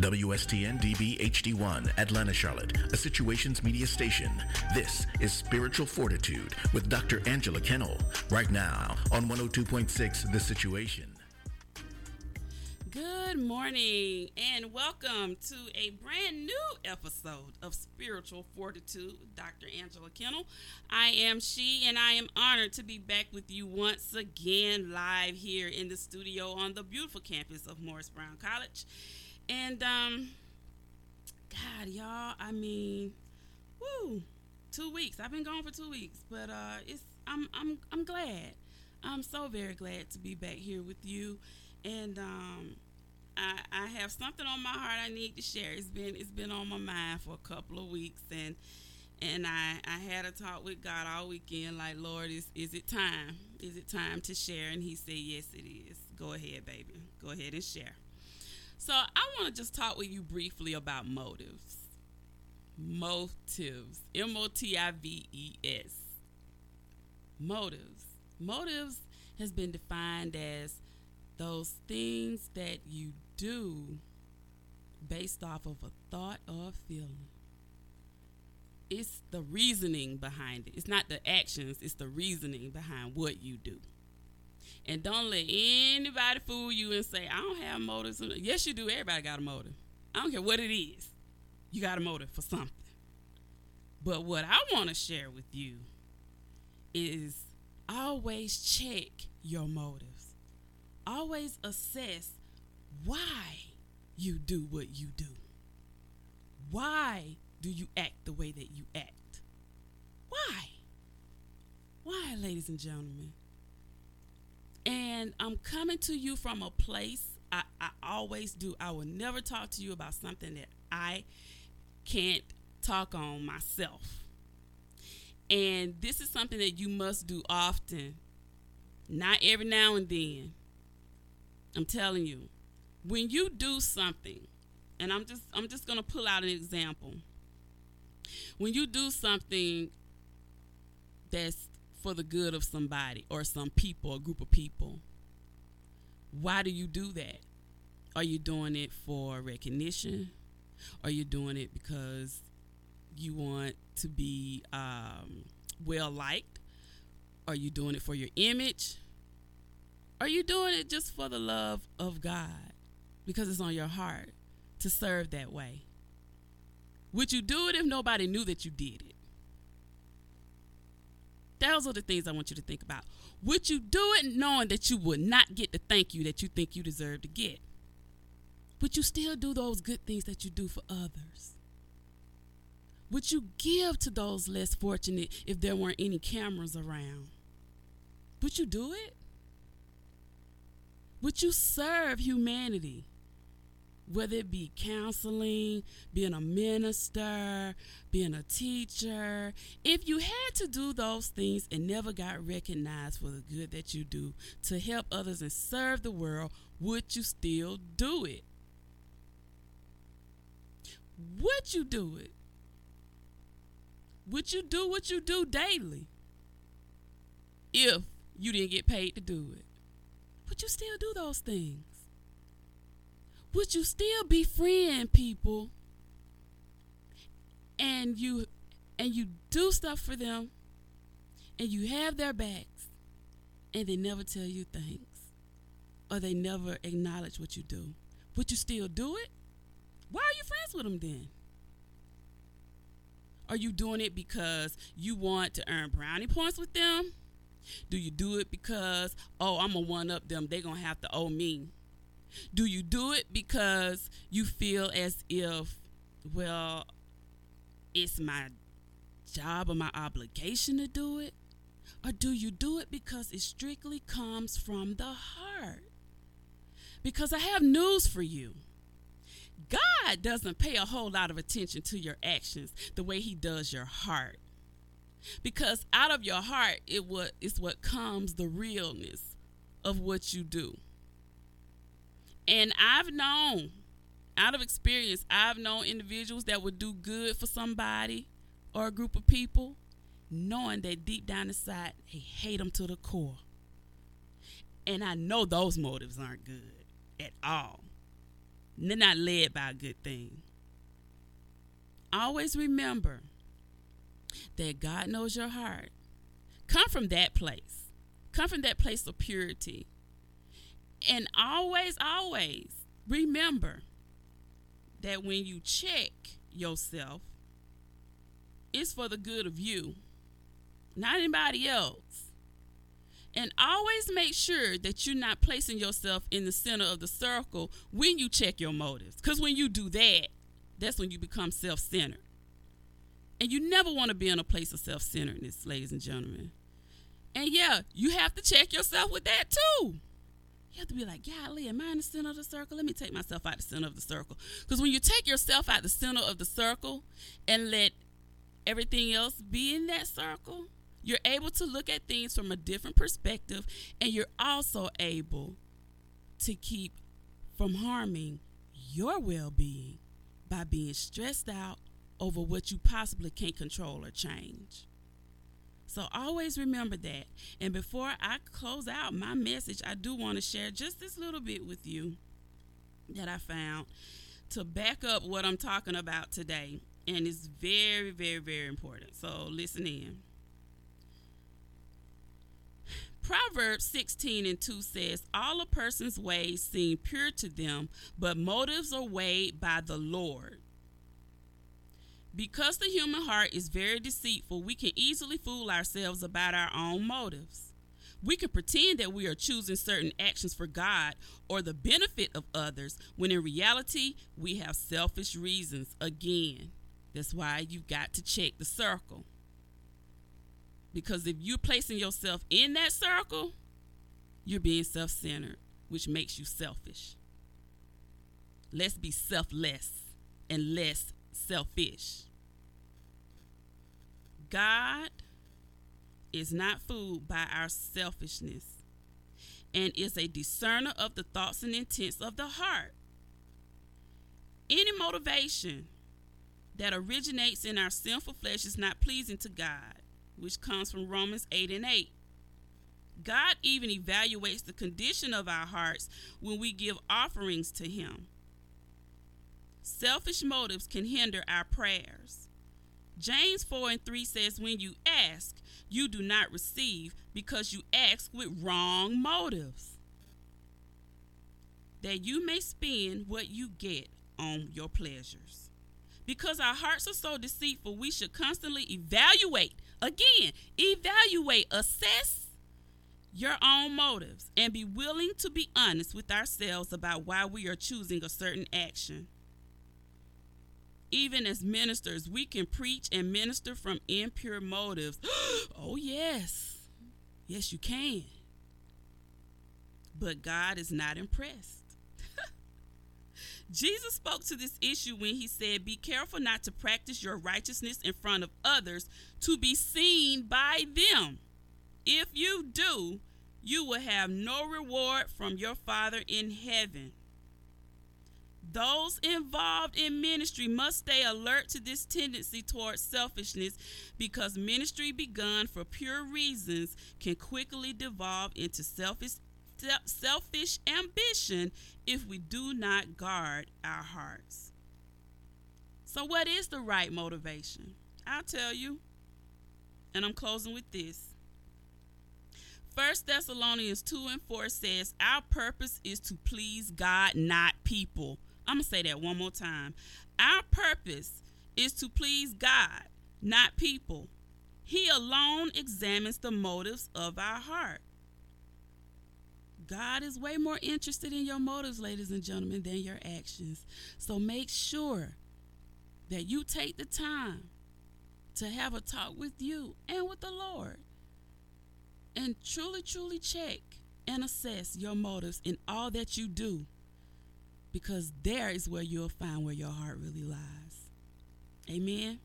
WSTN DB HD1, Atlanta, Charlotte, a situations media station. This is Spiritual Fortitude with Dr. Angela Kennel, right now on 102.6 The Situation. Good morning and welcome to a brand new episode of Spiritual Fortitude with Dr. Angela Kennel. I am she and I am honored to be back with you once again live here in the studio on the beautiful campus of Morris Brown College. And um God, y'all, I mean, woo, two weeks. I've been gone for two weeks, but uh it's I'm I'm I'm glad. I'm so very glad to be back here with you and um, I, I have something on my heart I need to share. It's been it's been on my mind for a couple of weeks, and and I I had a talk with God all weekend. Like, Lord, is is it time? Is it time to share? And He said, Yes, it is. Go ahead, baby. Go ahead and share. So I want to just talk with you briefly about motives. Motives. M O T I V E S. Motives. Motives has been defined as those things that you do based off of a thought or feeling. It's the reasoning behind it. It's not the actions, it's the reasoning behind what you do. And don't let anybody fool you and say, I don't have motives. Yes, you do. Everybody got a motive. I don't care what it is. You got a motive for something. But what I want to share with you is always check your motives always assess why you do what you do. Why do you act the way that you act? Why? Why, ladies and gentlemen? And I'm coming to you from a place I, I always do. I will never talk to you about something that I can't talk on myself. And this is something that you must do often, not every now and then. I'm telling you, when you do something, and I'm just I'm just gonna pull out an example. When you do something that's for the good of somebody or some people, a group of people, why do you do that? Are you doing it for recognition? Are you doing it because you want to be um, well liked? Are you doing it for your image? Are you doing it just for the love of God? Because it's on your heart to serve that way. Would you do it if nobody knew that you did it? Those are the things I want you to think about. Would you do it knowing that you would not get the thank you that you think you deserve to get? Would you still do those good things that you do for others? Would you give to those less fortunate if there weren't any cameras around? Would you do it? Would you serve humanity? Whether it be counseling, being a minister, being a teacher, if you had to do those things and never got recognized for the good that you do to help others and serve the world, would you still do it? Would you do it? Would you do what you do daily if you didn't get paid to do it? would you still do those things? Would you still be befriend people and you and you do stuff for them and you have their backs and they never tell you thanks or they never acknowledge what you do? Would you still do it? Why are you friends with them then? Are you doing it because you want to earn brownie points with them? Do you do it because, oh, I'm to one up them, they're going to have to owe me? Do you do it because you feel as if, well, it's my job or my obligation to do it? Or do you do it because it strictly comes from the heart? Because I have news for you. God doesn't pay a whole lot of attention to your actions the way He does your heart because out of your heart it what is what comes the realness of what you do and i've known out of experience i've known individuals that would do good for somebody or a group of people knowing that deep down inside they hate them to the core and i know those motives aren't good at all They're not led by a good thing. Always remember that God knows your heart. Come from that place. Come from that place of purity. And always, always remember that when you check yourself, it's for the good of you, not anybody else. And always make sure that you're not placing yourself in the center of the circle when you check your motives. Because when you do that, that's when you become self centered. And you never want to be in a place of self centeredness, ladies and gentlemen. And yeah, you have to check yourself with that too. You have to be like, golly, am I in the center of the circle? Let me take myself out the center of the circle. Because when you take yourself out the center of the circle and let everything else be in that circle, you're able to look at things from a different perspective and you're also able to keep from harming your well being by being stressed out over what you possibly can't control or change. So always remember that. And before I close out my message, I do want to share just this little bit with you that I found to back up what I'm talking about today. And it's very, very, very important. So listen in. Proverbs 16 and 2 says, All a person's ways seem pure to them, but motives are weighed by the Lord. Because the human heart is very deceitful, we can easily fool ourselves about our own motives. We can pretend that we are choosing certain actions for God or the benefit of others, when in reality, we have selfish reasons. Again, that's why you've got to check the circle. Because if you're placing yourself in that circle, you're being self centered, which makes you selfish. Let's be selfless and less selfish. God is not fooled by our selfishness and is a discerner of the thoughts and intents of the heart. Any motivation that originates in our sinful flesh is not pleasing to God which comes from Romans 8 and 8. God even evaluates the condition of our hearts when we give offerings to Him. Selfish motives can hinder our prayers. James 4 and 3 says, When you ask, you do not receive because you ask with wrong motives, that you may spend what you get on your pleasures. Because our hearts are so deceitful, we should constantly evaluate Again, evaluate, assess your own motives, and be willing to be honest with ourselves about why we are choosing a certain action. Even as ministers, we can preach and minister from impure motives. oh, yes. Yes, you can. But God is not impressed. Jesus spoke to this issue when he said, Be careful not to practice your righteousness in front of others to be seen by them. If you do, you will have no reward from your Father in heaven. Those involved in ministry must stay alert to this tendency towards selfishness because ministry begun for pure reasons can quickly devolve into selfish selfish ambition if we do not guard our hearts. So, what is the right motivation? I'll tell you, and I'm closing with this. First Thessalonians 2 and 4 says, Our purpose is to please God, not people. I'm going to say that one more time. Our purpose is to please God, not people. He alone examines the motives of our heart. God is way more interested in your motives, ladies and gentlemen, than your actions. So make sure that you take the time to have a talk with you and with the Lord and truly, truly check and assess your motives in all that you do because there is where you'll find where your heart really lies. Amen.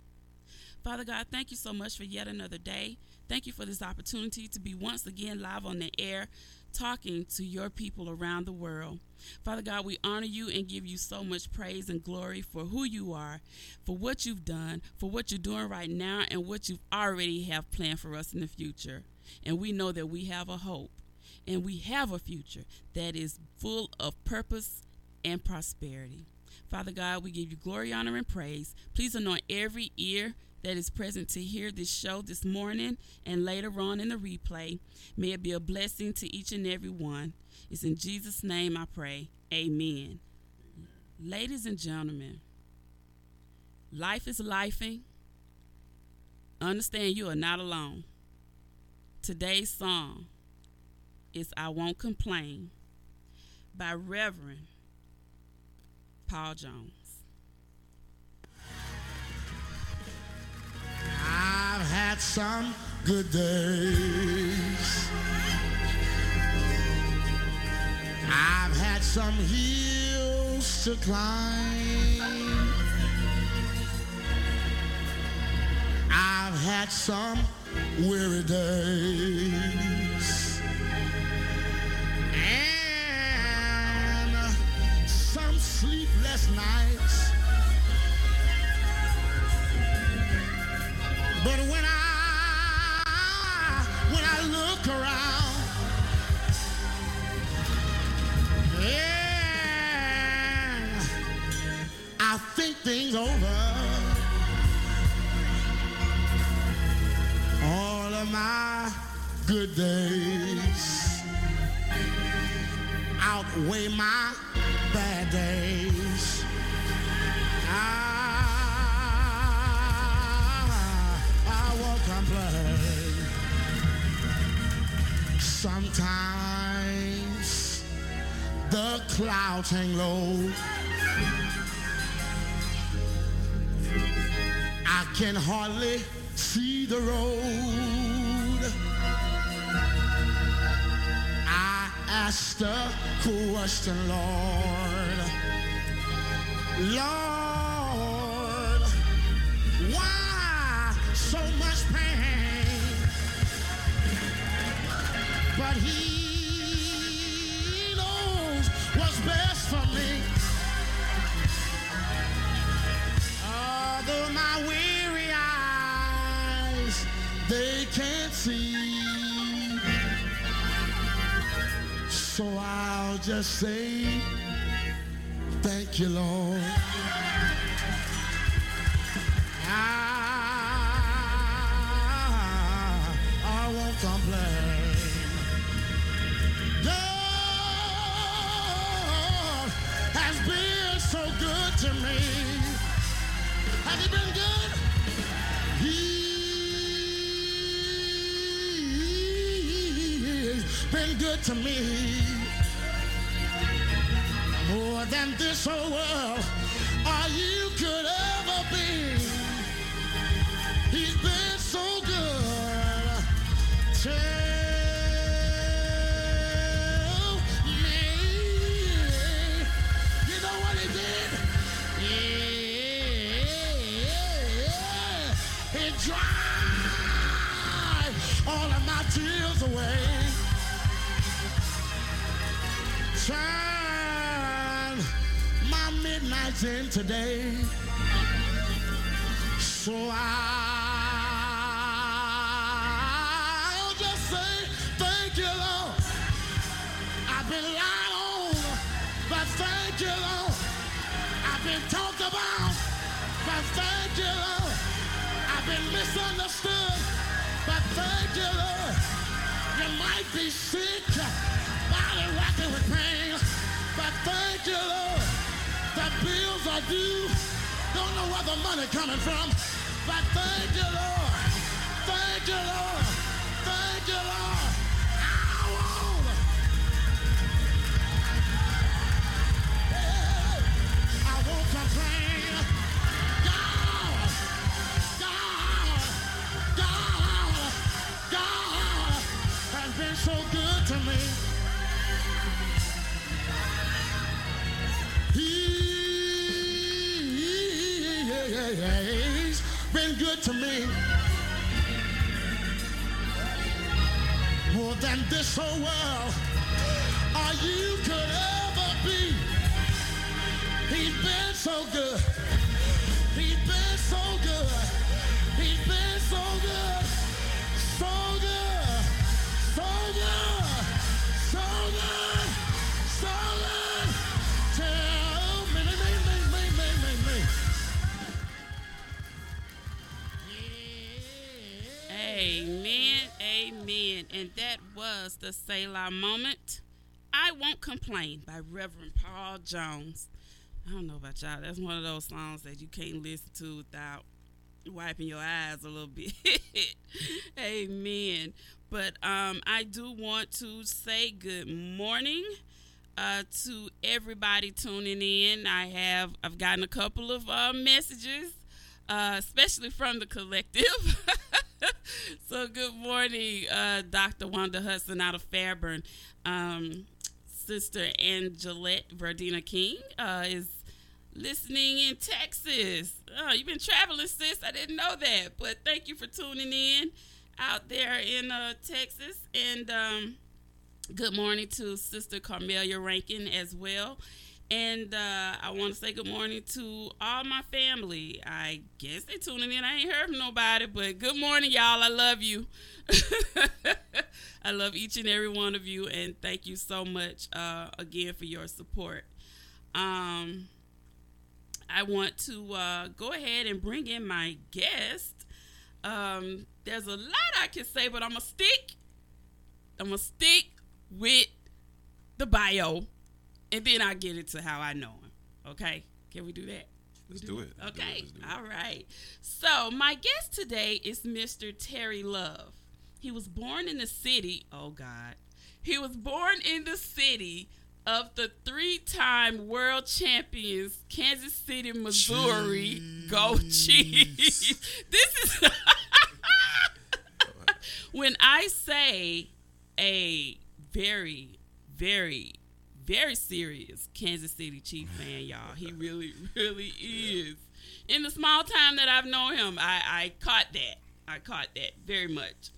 Father God, thank you so much for yet another day. Thank you for this opportunity to be once again live on the air talking to your people around the world. Father God, we honor you and give you so much praise and glory for who you are, for what you've done, for what you're doing right now, and what you've already have planned for us in the future. And we know that we have a hope and we have a future that is full of purpose and prosperity. Father God, we give you glory, honor, and praise. Please anoint every ear that is present to hear this show this morning and later on in the replay. May it be a blessing to each and every one. It's in Jesus' name I pray. Amen. Ladies and gentlemen, life is lifing. Understand you are not alone. Today's song is I Won't Complain by Reverend Paul Jones. I've had some good days. I've had some hills to climb. I've had some weary days. Sleepless nights. But when I when I look around, yeah, I think things over. All of my good days outweigh my bad days. I, I won't complain. Sometimes the clouds hang low. I can hardly see the road. I asked the question, Lord. Lord, So I'll just say, thank you, Lord. Been good to me. More than this whole world or you could ever be. He's been so good to me. You know what he did? Yeah, he dried all of my tears away. Midnights into day. So I'll just say thank you, Lord. I've been lied on, but thank you, Lord. I've been talked about, but thank you, Lord. I've been misunderstood, but thank you, Lord. You might be sick, body racking with pain, but thank you, Lord. The bills are due. Don't know where the money coming from, but thank you, Lord. Thank you, Lord. Thank you, Lord. I won't. Hey, I won't complain. God, God, God, God has been so good More than this whole world or you could ever be. He's been so good. He's been so good. He's been so good. So good. So good. Was the Selah moment. I Won't Complain by Reverend Paul Jones. I don't know about y'all. That's one of those songs that you can't listen to without wiping your eyes a little bit. Amen. But um, I do want to say good morning uh, to everybody tuning in. I have I've gotten a couple of uh, messages, uh, especially from the collective. so good morning, uh, Dr. Wanda Hudson out of Fairburn. Um, Sister Angelette Verdina King uh, is listening in Texas. Oh, you've been traveling, sis. I didn't know that, but thank you for tuning in out there in uh, Texas. And um, good morning to Sister Carmelia Rankin as well. And uh, I want to say good morning to all my family. I guess they're tuning in. I ain't heard from nobody, but good morning, y'all. I love you. I love each and every one of you, and thank you so much uh, again for your support. Um, I want to uh, go ahead and bring in my guest. Um, there's a lot I can say, but I'm gonna stick. I'm gonna stick with the bio, and then I'll get into how I know him. Okay? Can we do that? Let's do it. Let's do it. Okay. Do it. All right. So my guest today is Mr. Terry Love. He was born in the city. Oh God. He was born in the city of the three-time world champions, Kansas City, Missouri. Go Chiefs! This is when I say a very, very, very serious Kansas City Chief fan, y'all. He really, really is. In the small time that I've known him, I, I caught that. I caught that very much.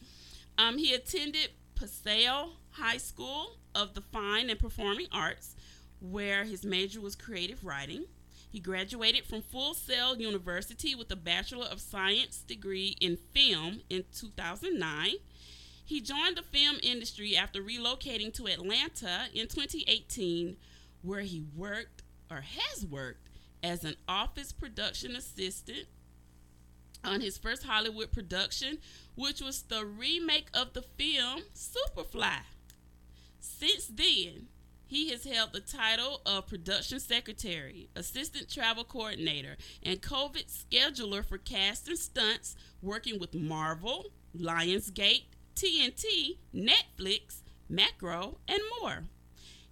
Um, he attended Paseo High School of the Fine and Performing Arts, where his major was creative writing. He graduated from Full Sail University with a Bachelor of Science degree in film in 2009. He joined the film industry after relocating to Atlanta in 2018, where he worked or has worked as an office production assistant on his first Hollywood production, which was the remake of the film Superfly. Since then, he has held the title of production secretary, assistant travel coordinator, and COVID scheduler for cast and stunts, working with Marvel, Lionsgate, TNT, Netflix, Macro, and more.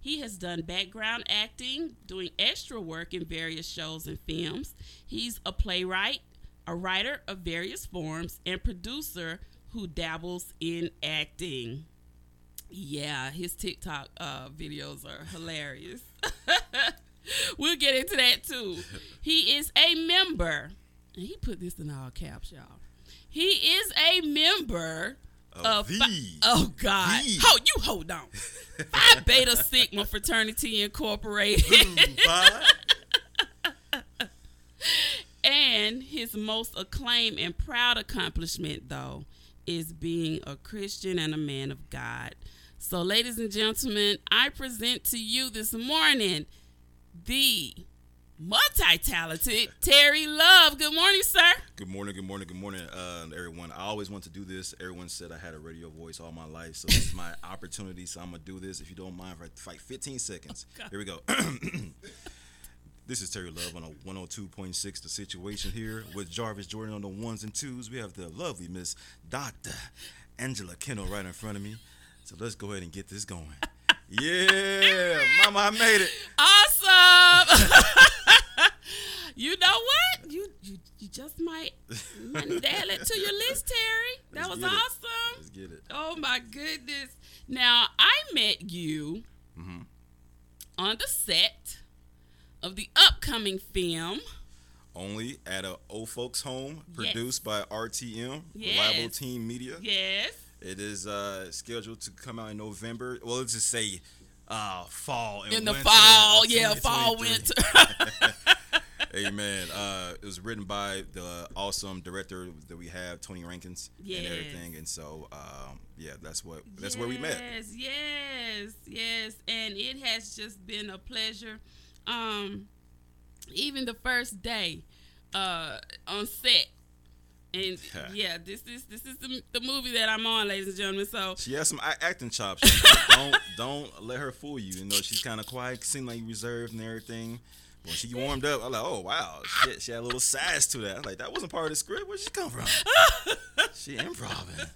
He has done background acting, doing extra work in various shows and films. He's a playwright, a writer of various forms, and producer who dabbles in acting. Yeah, his TikTok uh, videos are hilarious. we'll get into that too. He is a member, and he put this in all caps, y'all. He is a member The- oh God, the- hold you hold on. Phi Beta Sigma Fraternity Incorporated. And his most acclaimed and proud accomplishment, though, is being a Christian and a man of God. So, ladies and gentlemen, I present to you this morning the multi talented Terry Love. Good morning, sir. Good morning, good morning, good morning, uh, everyone. I always want to do this. Everyone said I had a radio voice all my life, so this is my opportunity. So I'm gonna do this. If you don't mind, for like 15 seconds. God. Here we go. this is Terry Love on a 102.6. The situation here with Jarvis Jordan on the ones and twos. We have the lovely Miss Doctor Angela Kendall right in front of me. So let's go ahead and get this going. Yeah, Mama, I made it. Awesome. you know what? You, you you just might, might add it to your list, Terry. That Let's was get it. awesome. Let's get it. Oh my goodness. Now, I met you Mm-hmm. on the set of the upcoming film. only at a old folks home Yes. produced by RTM Yes. Reliable Team Media. Yes. It is uh, scheduled to come out in November. Well, let's just say uh, fall and In the fall, yeah, fall, winter. Amen. Uh, it was written by the awesome director that we have, Tony Rankins, Yes. and everything. And so, um, yeah, that's what that's where we met. Yes, yes, yes. And it has just been a pleasure. Um, even the first day uh, on set And yeah, this is this is the, the movie that I'm on, ladies and gentlemen. So She has some acting chops. don't don't let her fool you. You know she's kind of quiet, seem like reserved and everything. When she warmed up, I'm like, oh wow, shit, she had a little sass to that. I was like, that wasn't part of the script. Where'd she come from? she improving.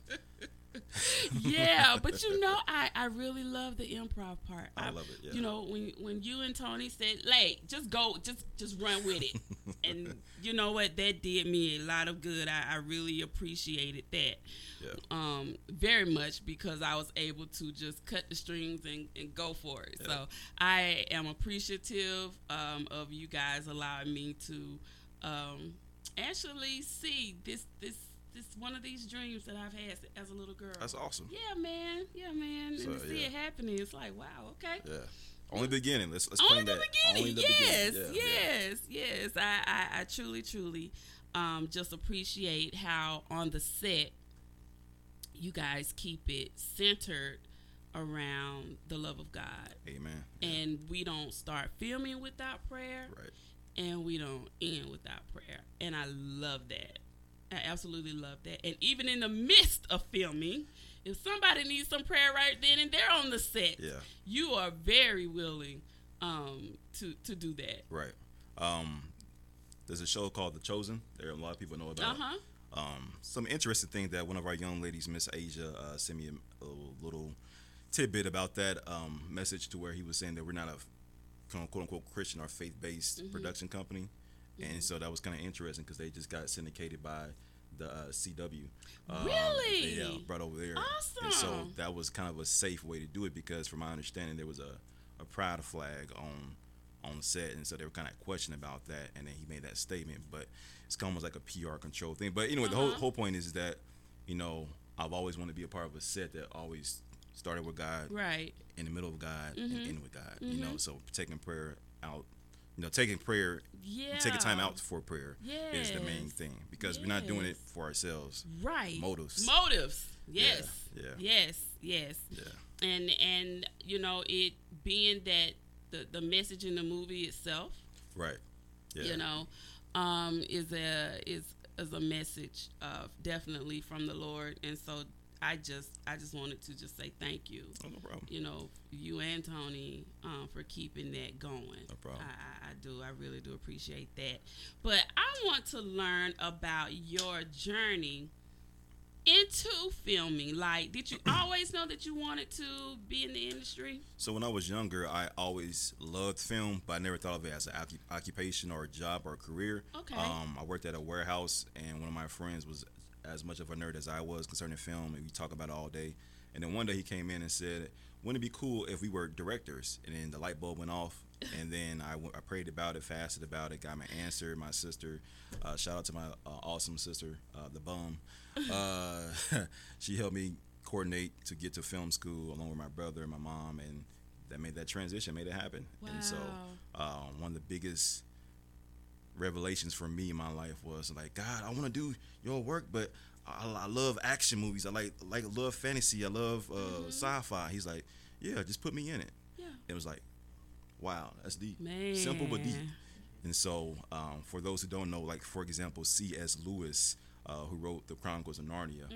yeah, but you know, I, I really love the improv part. I love it, yeah. You know, when when you and Tony said, "Like, just go, just just run with it," and you know what, that did me a lot of good. I, I really appreciated that. Yeah. Um, very much because I was able to just cut the strings and, and go for it. So I am appreciative um, of you guys allowing me to um, actually see this this this one of these dreams that I've had as a little girl. That's awesome. Yeah, man. Yeah, man. So, and to see it happening, it's like, wow, okay. Yeah. Only beginning. Let's let's Only the that. beginning. Only the yes, beginning. Yeah, yeah. yes, yes. I, I, I truly, truly um, just appreciate how on the set you guys keep it centered around the love of God. Amen. And we don't start filming without prayer Right. and we don't end without prayer. And I love that. I absolutely love that. And even in the midst of filming, if somebody needs some prayer right then and they're on the set, Yeah. you are very willing um, to to do that. Right. Um, there's a show called The Chosen. There a lot of people know about. Uh about. huh. Um, some interesting thing that one of our young ladies, Miss Asia, uh, sent me a, a little, tidbit about that um, message to where he was saying that we're not a quote quote unquote Christian or faith based Mm-hmm. production company, and so that was kind of interesting because they just got syndicated by the uh, CW. Um, Really? Yeah, brought over there. Awesome. And so that was kind of a safe way to do it because, from my understanding, there was a, a pride flag on on set, and so they were kind of questioning about that, and then he made that statement. But it's kind almost like a PR control thing. But anyway, the whole Uh-huh. whole point is that you know I've always wanted to be a part of a set that always started with God, Right. in the middle of God, Mm-hmm. and end with God. You know, so taking prayer out, you know, taking prayer, Yeah. taking time out for prayer is the main thing because we're not doing it for ourselves. Right. Motives. Motives. Yes. yeah. Yes. Yes. Yeah, And and you know it being that the the message in the movie itself, right. Yeah, you know, um, is a is is a message of definitely from the Lord, and so I just I just wanted to just say thank you. Oh, no problem. You know, you and Tony um, for keeping that going. No problem. I, I, do. I really do appreciate that. But I want to learn about your journey into filming. Like, did you always know that you wanted to be in the industry? So when I was younger, I always loved film, but I never thought of it as an occu- occupation or a job or a career. Okay. Um, I worked at a warehouse, and one of my friends was as much of a nerd as I was concerning film, and we talk about it all day. And then one day he came in and said, "Wouldn't it be cool if we were directors?" And then the light bulb went off. And then I, w- I prayed about it, fasted about it, got my answer. My sister, uh, shout out to my uh, awesome sister, uh, the bum. Uh, she helped me coordinate to get to film school along with my brother and my mom, and that made that transition, made it happen. And so, uh, one of the biggest revelations for me in my life was like, God, I want to do your work, but I, I love action movies. I like like love fantasy. I love uh, sci-fi. He's like, Yeah, just put me in it. Yeah. It was like, Wow, that's deep. Man. Simple but deep. And so, um, for those who don't know, like for example, C.S. Lewis, uh, who wrote the Chronicles of Narnia,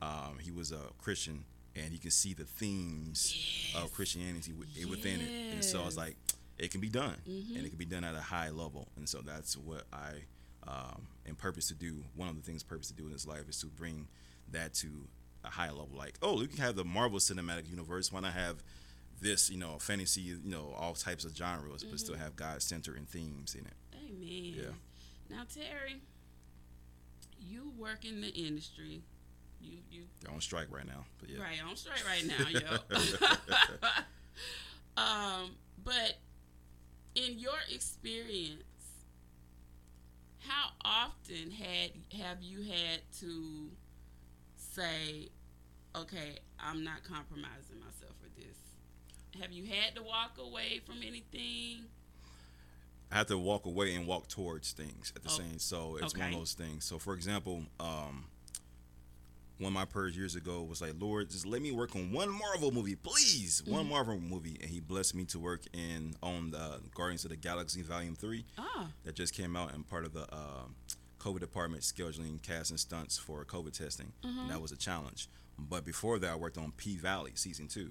um, he was a Christian, and he can see the themes of Christianity wi- within it. And so I was like, it can be done, and it can be done at a high level. And so that's what I um, am purpose to do. One of the things purpose to do in this life is to bring that to a high level. Like, oh, we can have the Marvel Cinematic Universe. Why not have this, you know, fantasy, you know, all types of genres, but still have God center and themes in it. Amen. Yeah. Now, Terry, you work in the industry. You you They're on strike right now, but yeah. right on straight right now, yo. um, but in your experience, how often had have you had to say, "Okay, I'm not compromising myself for this"? Have you had to walk away from anything? I have to walk away and walk towards things at the Oh, same. So it's one of those things. So for example, um, one of my prayers years ago was like, Lord, just let me work on one Marvel movie, please, Mm-hmm. one Marvel movie, and He blessed me to work in on the Guardians of the Galaxy Volume Three Ah, that just came out and part of the uh, COVID department scheduling casting stunts for COVID testing. Mm-hmm. And that was a challenge. But before that, I worked on P Valley season two.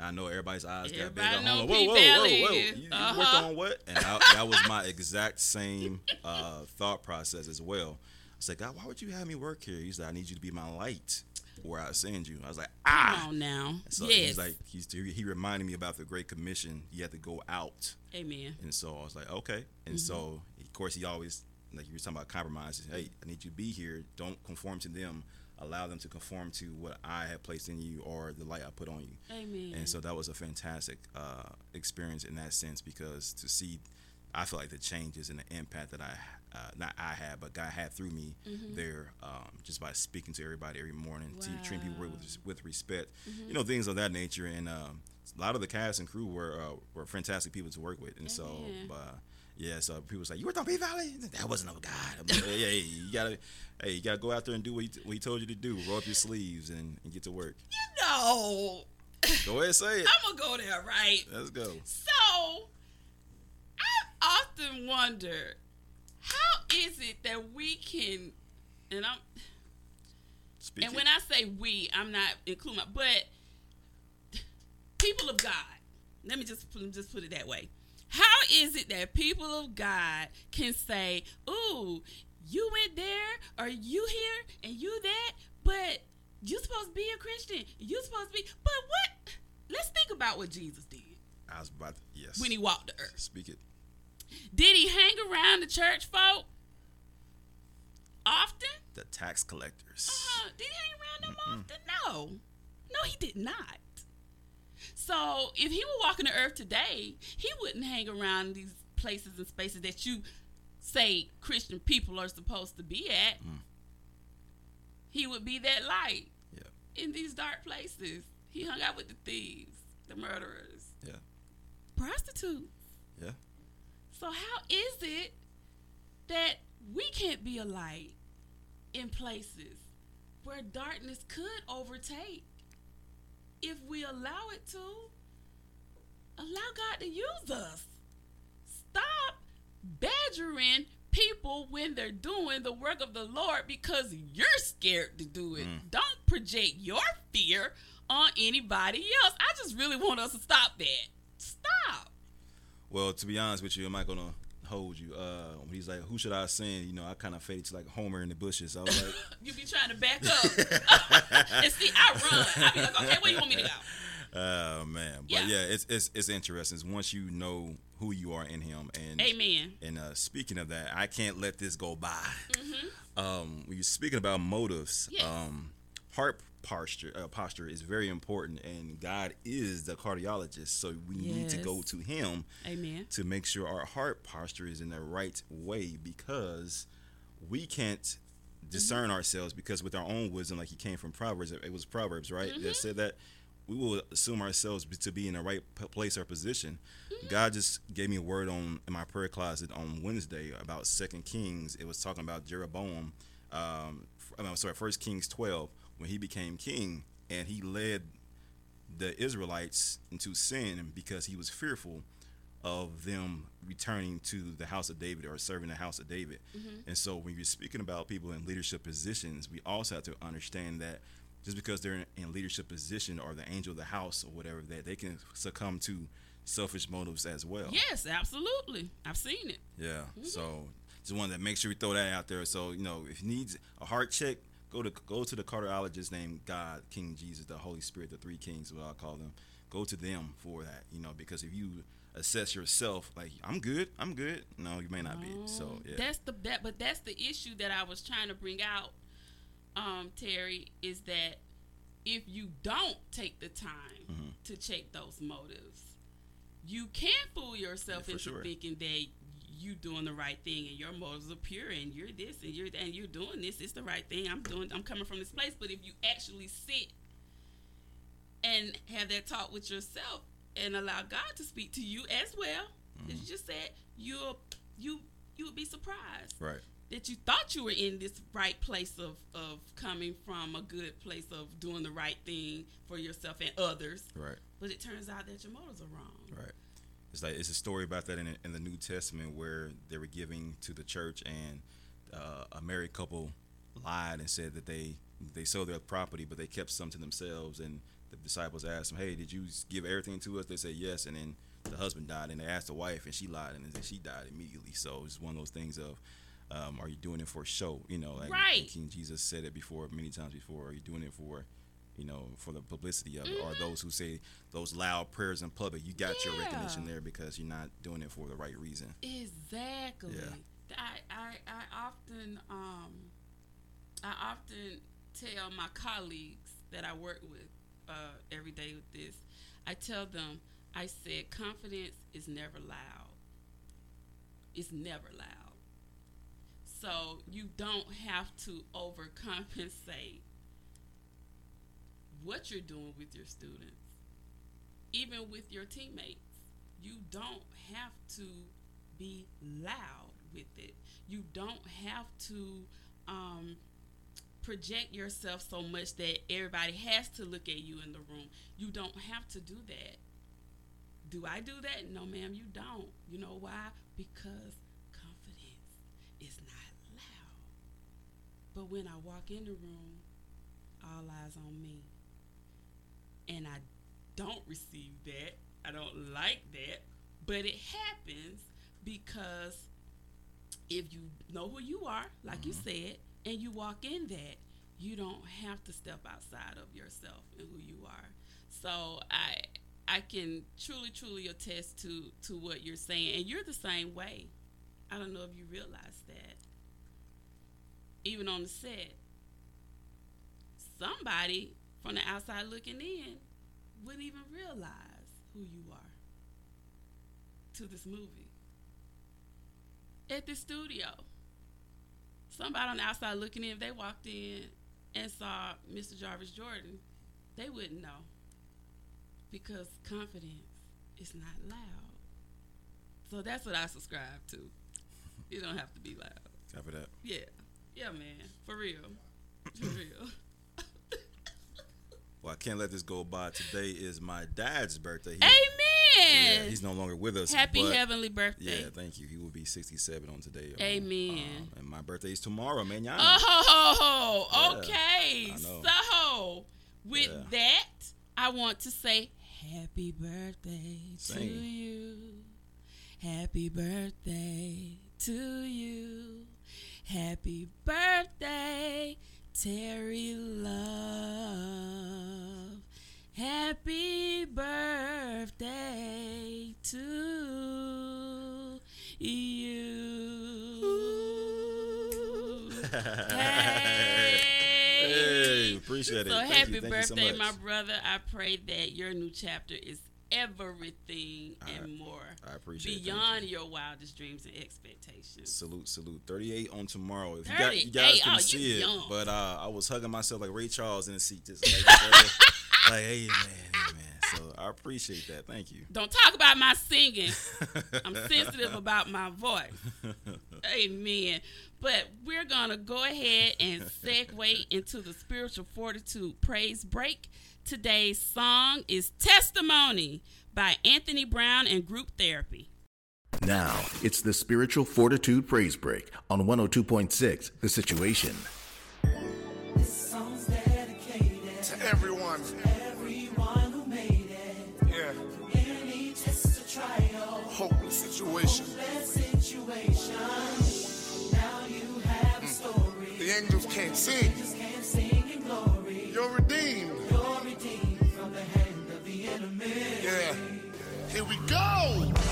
I know everybody's eyes got big. Everybody know whoa, whoa, whoa, whoa! You, you uh-huh. worked on what? And I, that was my exact same uh, thought process as well. Like, God, why would you have me work here? He's like, I need you to be my light where I send you. I was like, ah. Come on now. So yes. he's like, he's, he reminded me about the Great Commission. You have to go out. Amen. And so I was like, okay. And so, of course, he always, like you were talking about compromises. Hey, I need you to be here. Don't conform to them. Allow them to conform to what I have placed in you or the light I put on you. Amen. And so that was a fantastic uh, experience in that sense because to see, I feel like the changes and the impact that I, uh, not I had, but God had through me there, um, just by speaking to everybody every morning, to treat people with, with respect, you know, things of that nature. And um, a lot of the cast and crew were uh, were fantastic people to work with. And so, uh, yeah, so people say "You worked on P Valley? That wasn't no God." I'm like, hey, hey, you gotta, hey, you gotta go out there and do what he, what he told you to do. Roll up your sleeves and, and get to work. no. Go ahead, say it. I'm gonna go there, right? Let's go. So, I often wonder, how is it that we can, and I'm, Speak and when I say we, I'm not including, my, but people of God. Let me just put, just put it that way. How is it that people of God can say, "Ooh, you went there, or you here, and you that," but you supposed to be a Christian. You supposed to be, but what? Let's think about what Jesus did I was about to, yes. when he walked the earth. Speak it. Did he hang around the church folk often? The tax collectors. Uh-huh. did he hang around them often? No. No, he did not. So if he were walking the earth today, he wouldn't hang around these places and spaces that you say Christian people are supposed to be at. He would be that light Yeah. in these dark places. He hung out with the thieves, the murderers, Yeah. prostitutes. Yeah. So how is it that we can't be a light in places where darkness could overtake if we allow it to? Allow God to use us. Stop badgering people when they're doing the work of the Lord because you're scared to do it. Mm. Don't project your fear on anybody else. I just really want us to stop that. Stop. Well, to be honest with you, I'm not gonna hold you. Uh, when he's like, "Who should I send?" You know, I kind of faded to like Homer in the bushes. I was like, You be trying to back up. and see, I run. I be like, okay, where you want me to go? "Oh man," but Yeah. yeah, it's it's it's interesting. It's once you know who you are in Him, and Amen. And uh, speaking of that, I can't let this go by. Um, when you're speaking about motives, Mm-hmm. Yes. um, heart posture uh, posture is very important, and God is the cardiologist, so we need to go to Him Amen. to make sure our heart posture is in the right way because we can't discern ourselves because with our own wisdom like he came from proverbs it was proverbs right? That said that we will assume ourselves to be in the right place or position. God just gave me a word on in my prayer closet on wednesday about second kings. It was talking about jeroboam um f- i'm sorry first kings 12 when he became king and he led the israelites into sin because he was fearful of them returning to the house of David or serving the house of David. Mm-hmm. And so when you're speaking about people in leadership positions, we also have to understand that just because they're in, leadership position or the angel of the house or whatever, that they can succumb to selfish motives as well. Yes, absolutely. I've seen it. Yeah. Mm-hmm. So just wanted to make sure we throw that out there. So you know, if you need a heart check, go to go to the cardiologist named God, King Jesus, the Holy Spirit, the three kings, what I call them. Go to them for that. You know, because if you assess yourself like I'm good, I'm good. No, you may not be. So yeah. That's the that, but that's the issue that I was trying to bring out, um, Terry, is that if you don't take the time Mm-hmm. to check those motives, you can fool yourself Yeah, into sure. thinking that you doing the right thing and your motives are pure and you're this and you're that and you're doing this. It's the right thing. I'm doing. I'm coming from this place. But if you actually sit and have that talk with yourself and allow God to speak to you as well, as mm-hmm. you just said, you'll you you would be surprised right. that you thought you were in this right place of of coming from a good place of doing the right thing for yourself and others, Right. but it turns out that your motives are wrong. Right. It's like it's a story about that in, in the New Testament where they were giving to the church and uh, a married couple lied and said that they they sold their property, but they kept some to themselves. And the disciples asked them, "Hey, did you give everything to us?" They said yes, and then the husband died, and they asked the wife, and she lied, and then she died immediately. So it's one of those things of. Um, are you doing it for show? You know, like Right. King Jesus said it before many times before. Are you doing it for, you know, for the publicity of it, or those who say those loud prayers in public? You got your recognition Mm-hmm. There because you're not doing it for the right reason. Exactly. Yeah. I, I I often um I often tell my colleagues that I work with uh, every day with this. I tell them I said confidence is never loud. It's never loud. So you don't have to overcompensate what you're doing with your students, even with your teammates. You don't have to be loud with it. You don't have to um, project yourself so much that everybody has to look at you in the room. You don't have to do that. Do I do that? No, ma'am, you don't. You know why? Because confidence is not loud. But when I walk in the room, all eyes on me. And I don't receive that. I don't like that. But it happens because if you know who you are, like you mm-hmm. said, and you walk in that, you don't have to step outside of yourself and who you are. So I I can truly, truly attest to to what you're saying, and you're the same way. I don't know if you realize that. Even on the set, somebody from the outside looking in wouldn't even realize who you are to this movie. At the studio, somebody on the outside looking in, if they walked in and saw Mr. Jarvis Jordan, they wouldn't know because confidence is not loud. So that's what I subscribe to. You don't have to be loud. Cover that. Yeah. Yeah, man. For real. For real. Well, I can't let this go by. Today is my dad's birthday. He, Amen. yeah, he's no longer with us. Happy but- heavenly birthday. Yeah, thank you. He will be 67 on today. um, Amen. um, and my birthday is tomorrow, man. Y'all. Oh, Yeah, okay. So, with Yeah. that, I want to say happy birthday to you. Happy birthday to you. Happy birthday, Terry Love. Happy birthday to you. Hey. Hey, appreciate it. So happy you birthday, much. my brother. I pray that your new chapter is everything and more. I appreciate Beyond your wildest dreams and expectations. Salute, salute. 38 on tomorrow. If you, got, you 38? guys Oh, see it, young. but uh, I was hugging myself like Ray Charles in the seat, just like, like hey man, hey man. So I appreciate that. Thank you. Don't talk about my singing. I'm sensitive about my voice. Amen. But we're going to go ahead and segue into the spiritual fortitude praise break. Today's song is Testimony by Anthony Brown and Group Therapy. Now, it's the Spiritual Fortitude Praise Break on 102.6 The Situation. Songs dedicated To everyone. everyone situation. story. The angels can't sing. You're redeemed. You're redeemed from the hand of the enemy. Yeah. Here we go.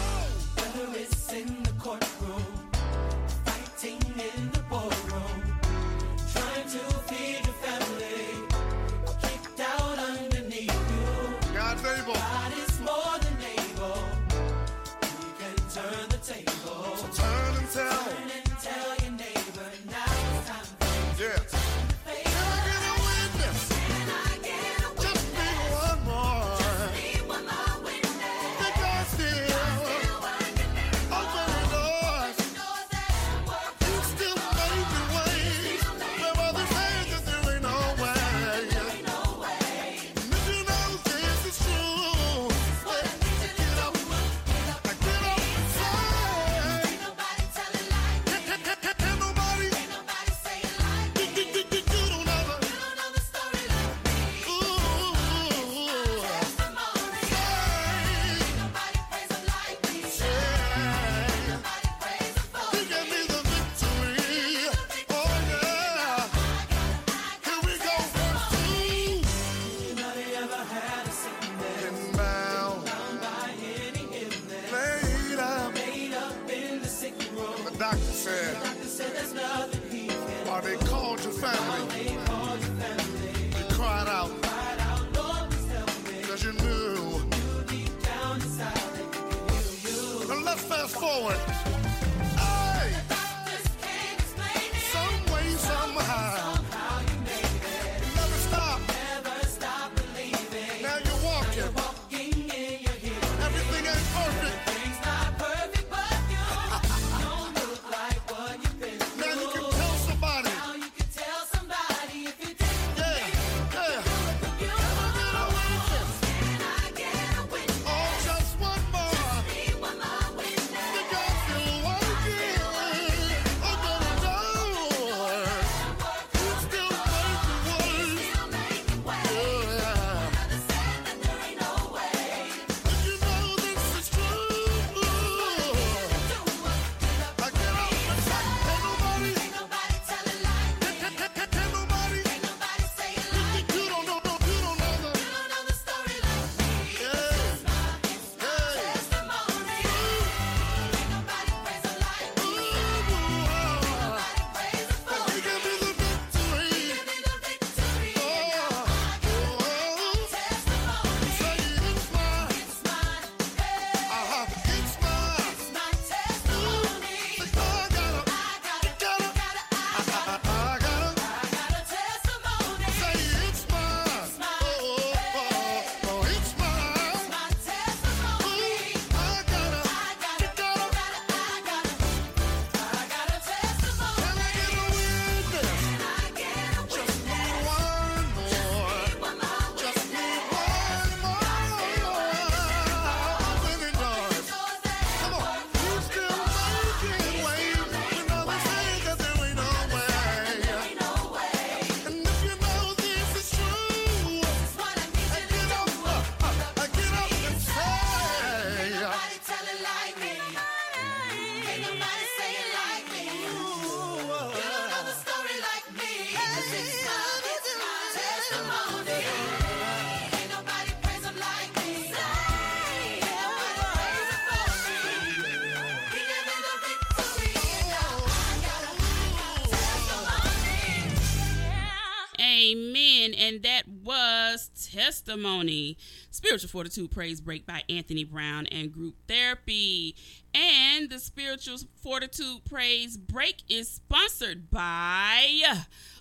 Testimony. Spiritual Fortitude Praise Break by Anthony Brown and Group Therapy. And the Spiritual Fortitude Praise Break is sponsored by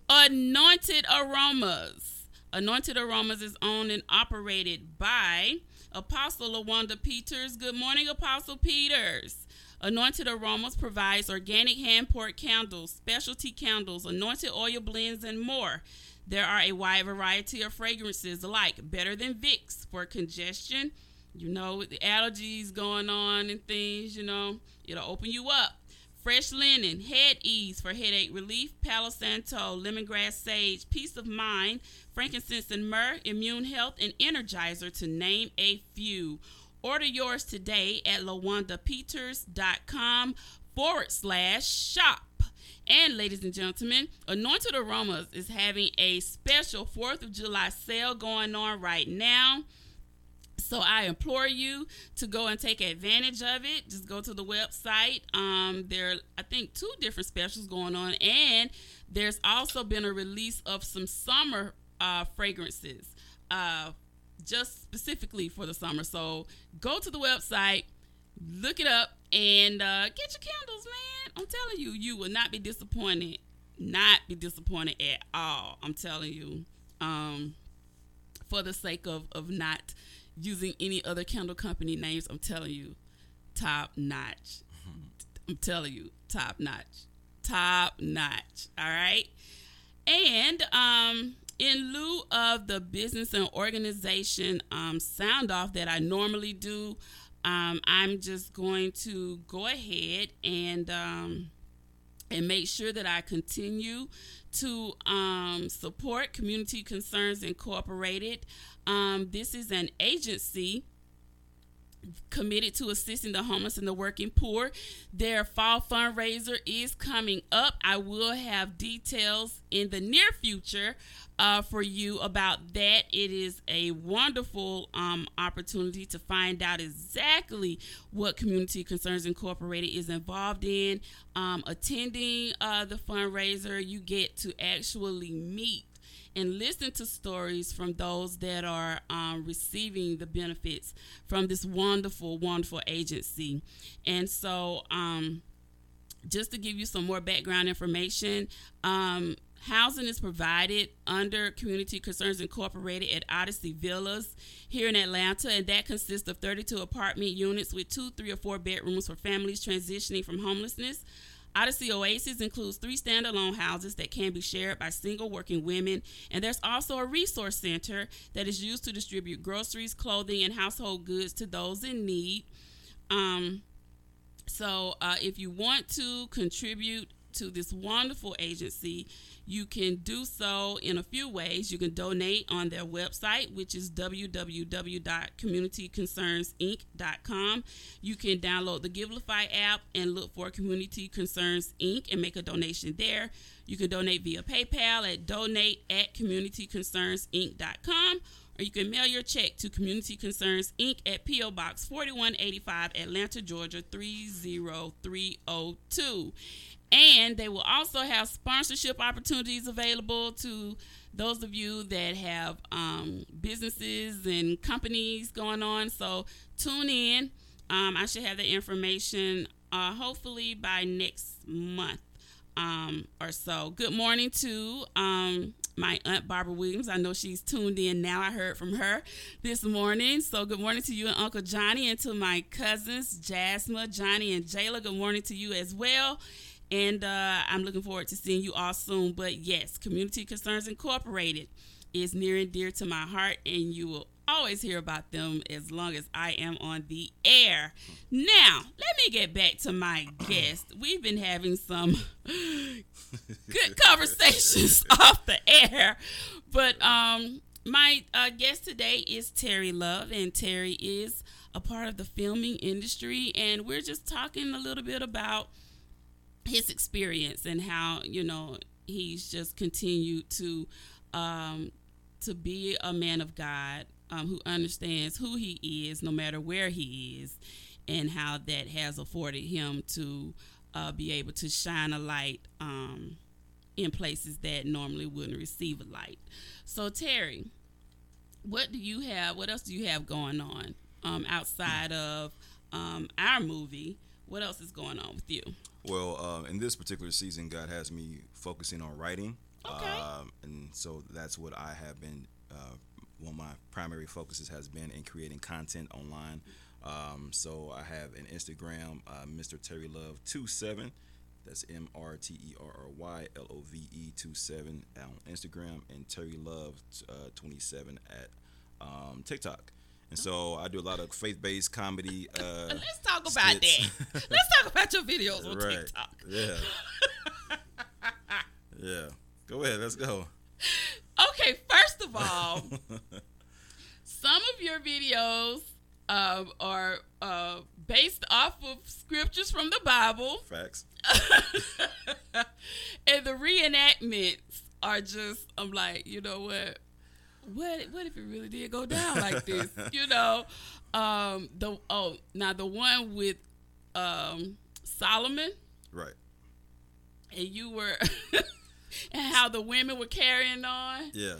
Anointed Aromas. Anointed Aromas is owned and operated by Apostle LaWanda Peters. Good morning, Apostle Peters. Anointed Aromas provides organic hand poured candles, specialty candles, anointed oil blends, and more. There are a wide variety of fragrances like Better Than Vicks for congestion, you know, with the allergies going on and things, you know, it'll open you up. Fresh linen, head ease for headache relief, Palo Santo, lemongrass sage, peace of mind, frankincense and myrrh, immune health, and energizer to name a few. Order yours today at lawandapeters.com forward slash shop. And ladies and gentlemen, Anointed Aromas is having a special 4th of July sale going on right now. So I implore you to go and take advantage of it. Just go to the website. Um, there, are, I think, two different specials going on, and there's also been a release of some summer uh, fragrances, uh, just specifically for the summer. So go to the website, look it up, and uh, get your candles, man. I'm telling you, you will not be disappointed. Not be disappointed at all. I'm telling you. Um, for the sake of of not using any other candle company names, I'm telling you, top notch. I'm telling you, top notch, top notch. All right, and um, in lieu of the business and organization um, sound off that I normally do, um, I'm just going to go ahead and um, and make sure that I continue to um, support Community Concerns Incorporated. Um, this is an agency committed to assisting the homeless and the working poor. Their fall fundraiser is coming up. I will have details in the near future uh, for you about that. It is a wonderful um, opportunity to find out exactly what Community Concerns Incorporated is involved in. Um, attending uh, the fundraiser, you get to actually meet and listen to stories from those that are um, receiving the benefits from this wonderful, wonderful agency. And so, um, just to give you some more background information, um, housing is provided under Community Concerns Incorporated at Odyssey Villas here in Atlanta, and that consists of 32 apartment units with two, three, or four bedrooms for families transitioning from homelessness. Odyssey Oasis includes three standalone houses that can be shared by single working women, and there's also a resource center that is used to distribute groceries, clothing, and household goods to those in need. Um, so, uh, if you want to contribute to this wonderful agency, you can do so in a few ways. You can donate on their website, which is www.communityconcerns.inc.com. You can download the Givelify app and look for Community Concerns Inc. and make a donation there. You can donate via PayPal at donate at communityconcerns.inc.com or you can mail your check to Community Concerns Inc. at P.O. Box 4185, Atlanta, Georgia 30302. And they will also have sponsorship opportunities available to those of you that have um, businesses and companies going on. So tune in. Um, I should have the information uh, hopefully by next month um, or so. Good morning to um, my aunt Barbara Williams. I know she's tuned in now. I heard from her this morning. So good morning to you and Uncle Johnny, and to my cousins Jasmine, Johnny, and Jayla. Good morning to you as well. And uh, I'm looking forward to seeing you all soon. But yes, Community Concerns Incorporated is near and dear to my heart, and you will always hear about them as long as I am on the air. Now, let me get back to my guest. We've been having some good conversations off the air, but um, my uh, guest today is Terry Love, and Terry is a part of the filming industry, and we're just talking a little bit about his experience and how you know he's just continued to um, to be a man of God um, who understands who he is, no matter where he is, and how that has afforded him to uh, be able to shine a light um, in places that normally wouldn't receive a light. So, Terry, what do you have? What else do you have going on um, outside of um, our movie? What else is going on with you? Well, uh, in this particular season, God has me focusing on writing. Okay. Um, and so that's what I have been, uh, one of my primary focuses has been in creating content online. Um, so I have an Instagram, uh, Mr. Terry Love 27. That's M R T E R R Y L O V E 27 on Instagram, and Terry Love uh, 27 at um, TikTok. And so I do a lot of faith-based comedy. Uh, Let's talk about skits. that. Let's talk about your videos on right. TikTok. Yeah. yeah. Go ahead. Let's go. Okay, first of all, some of your videos um, are uh, based off of scriptures from the Bible, Facts. and the reenactments are just. I'm like, you know what? What what if it really did go down like this? you know, um, the oh now the one with um, Solomon Right. and you were and how the women were carrying on. Yeah.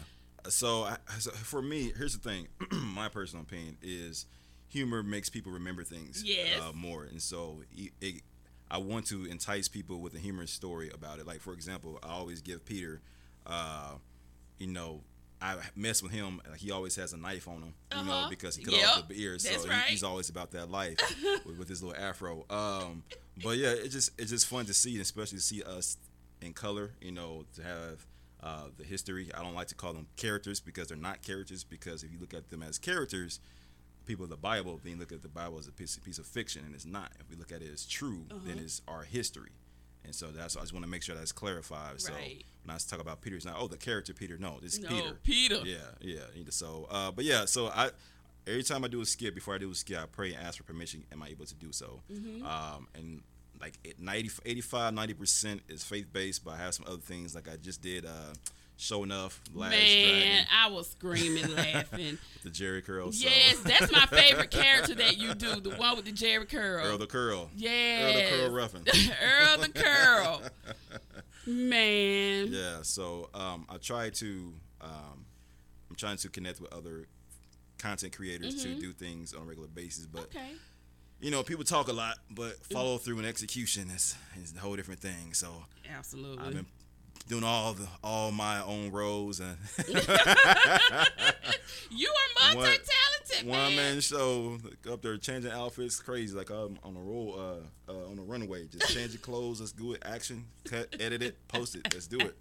So, I, so for me, here's the thing. My personal opinion is humor makes people remember things Yes. uh, more, and so it, it, I want to entice people with a humorous story about it. Like for example, I always give Peter, uh, you know. I mess with him. Like he always has a knife on him, you know, Uh-huh. because he cut Yep, off the ears. So that's he- he's always about that life with, with his little afro. Um, but yeah, it's just it's just fun to see, and especially to see us in color. You know, to have uh, the history. I don't like to call them characters because they're not characters. Because if you look at them as characters, people of the Bible, then look at the Bible as a piece, piece of fiction, and it's not. If we look at it as true, then Uh-huh. it's our history. And so that's why I just want to make sure that's clarified. So Right. when I talk about Peter, it's not oh the character Peter. No, it's No, Peter. Peter. Yeah, yeah. So, uh, but yeah, so I every time I do a skit, before I do a skit, I pray and ask for permission. Am I able to do so? Mm-hmm. Um, and like it 90, 85, 90 percent is faith based, but I have some other things like I just did. Uh, Show enough last Man, Dragon, I was screaming, laughing. the Jheri curl. So. Yes, that's my favorite character that you do, the one with the Jheri curl. Earl the curl. yes. Earl the curl ruffin. Earl the curl. Man. Yeah, so um, I try to um, I'm trying to connect with other content creators to do things on a regular basis, but Okay. you know, people talk a lot, but follow through and execution is is a whole different thing. So Absolutely. I've been doing all the all my own roles and you are multi-talented, one man. man show up there changing outfits, crazy. Like I'm on a roll, uh, uh, on a runaway, just change your clothes. Let's do it. Action, cut, edit it, post it. Let's do it.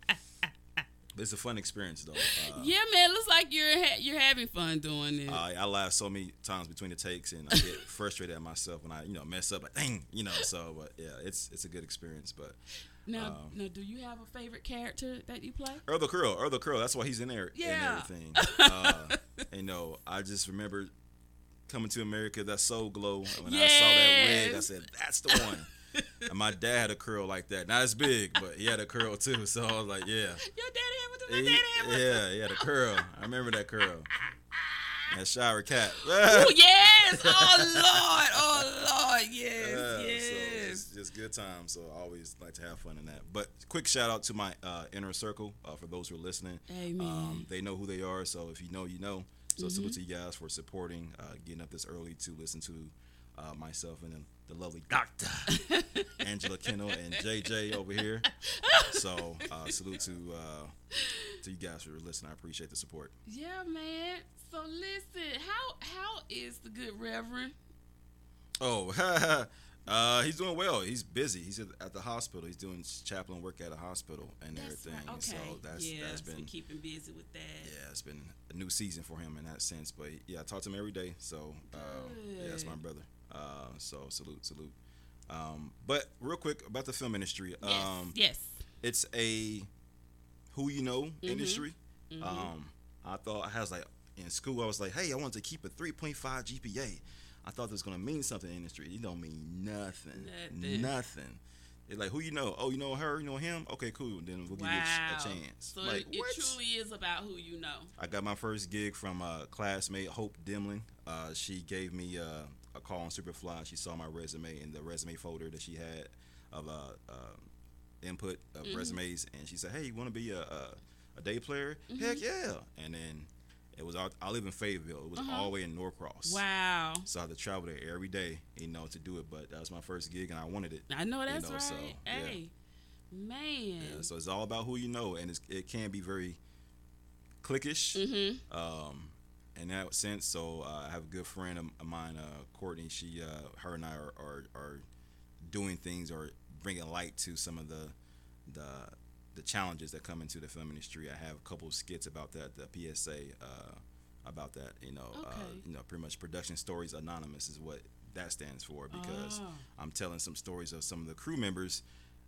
It's a fun experience though. Uh, Yeah, man. Looks like you're ha- you're having fun doing it. I, I laugh so many times between the takes, and I get frustrated at myself when I, you know, mess up. Like, dang, you know. So, but yeah, it's it's a good experience. But now, um, now, do you have a favorite character that you play? Earl the Curl, Earl the Curl. That's why he's in there Yeah. and everything. Uh, you know, I just remember coming to America. That Soul Glo. When I saw that wig, I said, "That's the one." and my dad had a curl like that. Not as big, but he had a curl too. So I was like, "Yeah." Your daddy had with my He- daddy had with yeah, he had a curl. I remember that curl. That shower cat. Oh yes! Oh Lord! Oh Lord! Yes! Yeah, so yes! just, just good time. So I always like to have fun in that. But quick shout out to my uh, inner circle uh, for those who are listening. Amen. Um, they know who they are. So if you know, you know. So Mm-hmm. salute to you guys for supporting, uh, getting up this early to listen to uh, myself and then the lovely Doctor Angela Kendall and JJ over here. So uh, salute to uh, to you guys for listening. I appreciate the support. yeah, man. So listen, how how is the good Reverend? Oh, uh, he's doing well. He's busy. He's at, the hospital. He's doing chaplain work at a hospital and That's everything. right. Okay. So that's yeah, that's so been keeping busy with that. yeah, it's been a new season for him in that sense. But yeah, I talk to him every day. So uh, yeah, that's my brother. Uh, so salute, salute. Um, but real quick about the film industry. Yes. Um, yes. it's a who you know Mm-hmm. industry. Um, I thought I was like in school. I was like, hey, I want to keep a 3.5 GPA. I thought this was gonna mean something in the industry. It don't mean nothing. Nothing. Nothing. It's like who you know. Oh, you know her. You know him. Okay, cool. Then we'll give you a, chance. So like it, it truly is about who you know. I got my first gig from a classmate Hope Dimling. Uh, she gave me uh, a call on Superfly. She saw my resume in the resume folder that she had of uh, uh, input of Mm-hmm. resumes, and she said, "Hey, you want to be a, a, a day player? Mm-hmm. Heck yeah!" And then it was out, I live in Fayetteville. It was all the way in Norcross. Uh-huh. Wow. So I had to travel there every day, you know, to do it. But that was my first gig, and I wanted it. I know that's know, right. so, yeah. Hey, man. Yeah, so it's all about who you know, and it's, it can be very cliquish. Mm-hmm. Um, in that sense, so uh, I have a good friend of, of mine, uh, Courtney. She, uh, her and I are, are, are doing things or bringing light to some of the the the challenges that come into the film industry. I have a couple of skits about that. The PSA uh, about that. You know, uh, you know, pretty much Production Stories Anonymous is what that stands for because Oh. I'm telling some stories of some of the crew members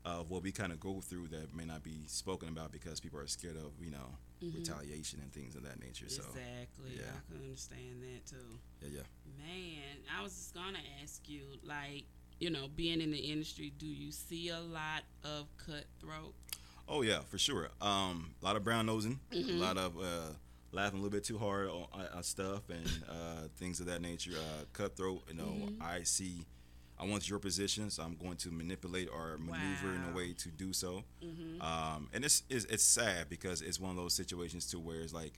of what we kind of go through that may not be spoken about because people are scared of you know retaliation and things of that nature. So exactly. yeah. I can understand that too. yeah, yeah. Man, I was just gonna ask you, like, you know, being in the industry, do you see a lot of cutthroat? Oh yeah, for sure. Um, a lot of brown nosing, Mm-hmm. a lot of uh, laughing a little bit too hard on, on on stuff and uh, things of that nature. Uh, cutthroat. You know, Mm-hmm. I see. I want your position, so I'm going to manipulate or maneuver in a way to do so. Mm-hmm. Um, and it's, it's it's sad because it's one of those situations too where it's like,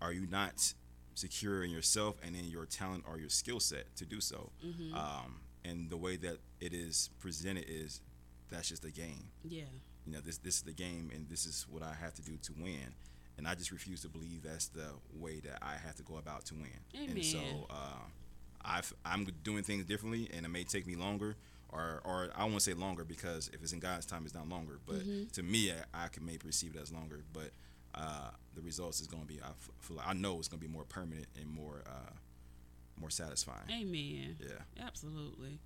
are you not secure in yourself and in your talent or your skill set to do so? Mm-hmm. Um, and the way that it is presented is that's just a game Yeah. You know this this is the game and this is what I have to do to win and I just refuse to believe that's the way that I have to go about to win Amen. and so uh, I've, I'm doing things differently and it may take me longer or or I won't say longer because if it's in God's time it's not longer but Mm-hmm. to me I, I can may perceive it as longer but uh, the results is going to be I feel like I know it's going to be more permanent and more uh, more satisfying Amen. yeah Absolutely.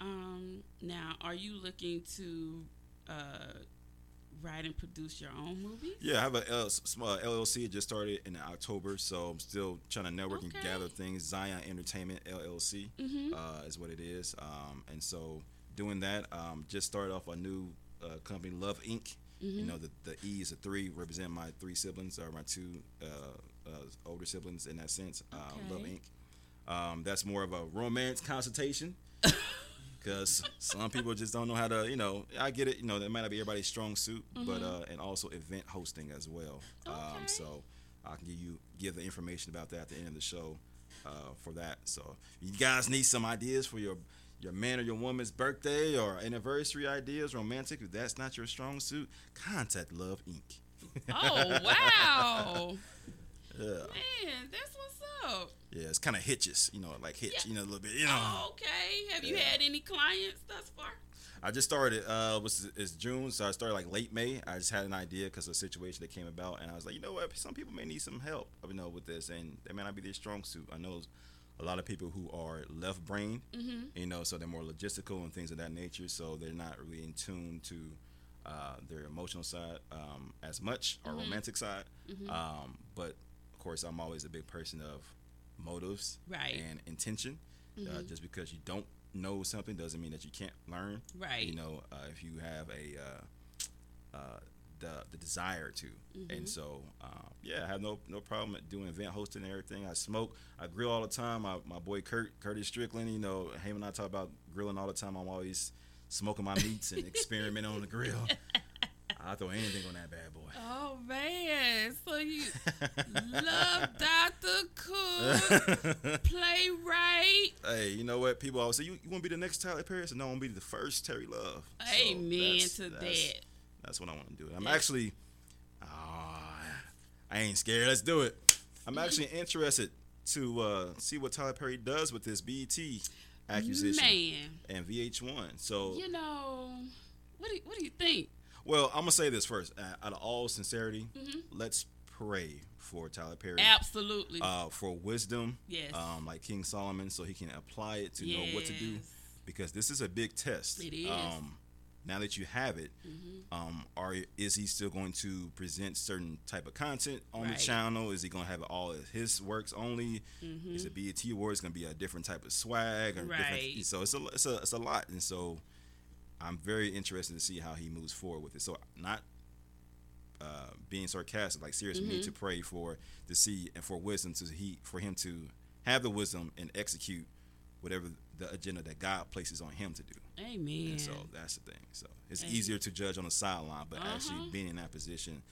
Um, now, are you looking to uh, write and produce your own movies? Yeah, I have a L- small LLC. It just started in October, so I'm still trying to network and gather things. Zion Entertainment LLC Mhm. uh, is what it is, um, and so doing that, um, just started off a new uh, company, Love Inc. Mm-hmm. You know, the the E is a three, represent my three siblings or my two uh, uh, older siblings in that sense. Uh, Love Inc. Um, that's more of a romance consultation. Because some people just don't know how to, you know, I get it, you know, that might not be everybody's strong suit, but uh, and also event hosting as well. Um, Mm-hmm. So I can give you give the information about that at the end of the show uh, for that. So you guys need some ideas for your your man or your woman's birthday or anniversary ideas, romantic. If that's not your strong suit, contact Love Inc. Oh wow, Yeah, man, that's what's up. yeah, it's kind of hitches, you know, like hitch, Yeah. you know, a little bit, you know. Oh, okay. Have you had any clients thus far? I just started. Uh, was it's June, so I started like late May. I just had an idea because of a situation that came about, and I was like, you know what? Some people may need some help, you know, with this, and they may not be their strong suit. I know a lot of people who are left brain, Mm-hmm. you know, so they're more logistical and things of that nature. So they're not really in tune to uh, their emotional side um, as much or Mm-hmm. romantic side. Um, but course, I'm always a big person of motives Right. Mm-hmm. and intention. Uh, just because you don't know something doesn't mean that you can't learn. Right. You know, uh, if you have a uh, uh, the the desire to, Mm-hmm. and so uh, yeah, I have no no problem doing event hosting and everything. I smoke, I grill all the time. My, my boy Kurt Curtis Strickland, you know, him and I talk about grilling all the time. I'm always smoking my meats and experimenting on the grill. I throw anything on that bad boy. Oh man, so you love Dr. Cook, playwright. Hey, you know what? People always say, "You, you want to be the next Tyler Perry?" I said, "No, I want to be the first Terry Love." So Amen that's- to that's- that. That's what I want to do. I'm Yeah. actually, ah, I ain't scared. Let's do it. I'm actually interested to uh, see what Tyler Perry does with this BET accusation Man, and VH1. So, you know, what do you, what do you think? Well, I'm gonna say this first. Uh, out of all sincerity, Mm-hmm. let's pray for Tyler Perry. Absolutely. Uh, for wisdom, Yes. um, like King Solomon, so he can apply it to know what to do. Because this is a big test. It is. Mm-hmm. Um, now that you have it, um, are is he still going to present certain type of content on Right. the channel? Is he going to have all his works only? Is it BET Awards going to be a different type of swag? Or Mm-hmm. Right. Different, so it's a it's a it's a lot, and so I'm very interested to see how he moves forward with it. So not uh, being sarcastic, like seriously, we need Mm-hmm. to pray for to see and for wisdom to he for him to have the wisdom and execute whatever the agenda that God places on him to do. Amen. And so that's the thing. So it's Amen. easier to judge on the sideline, but actually Uh-huh. being in that position,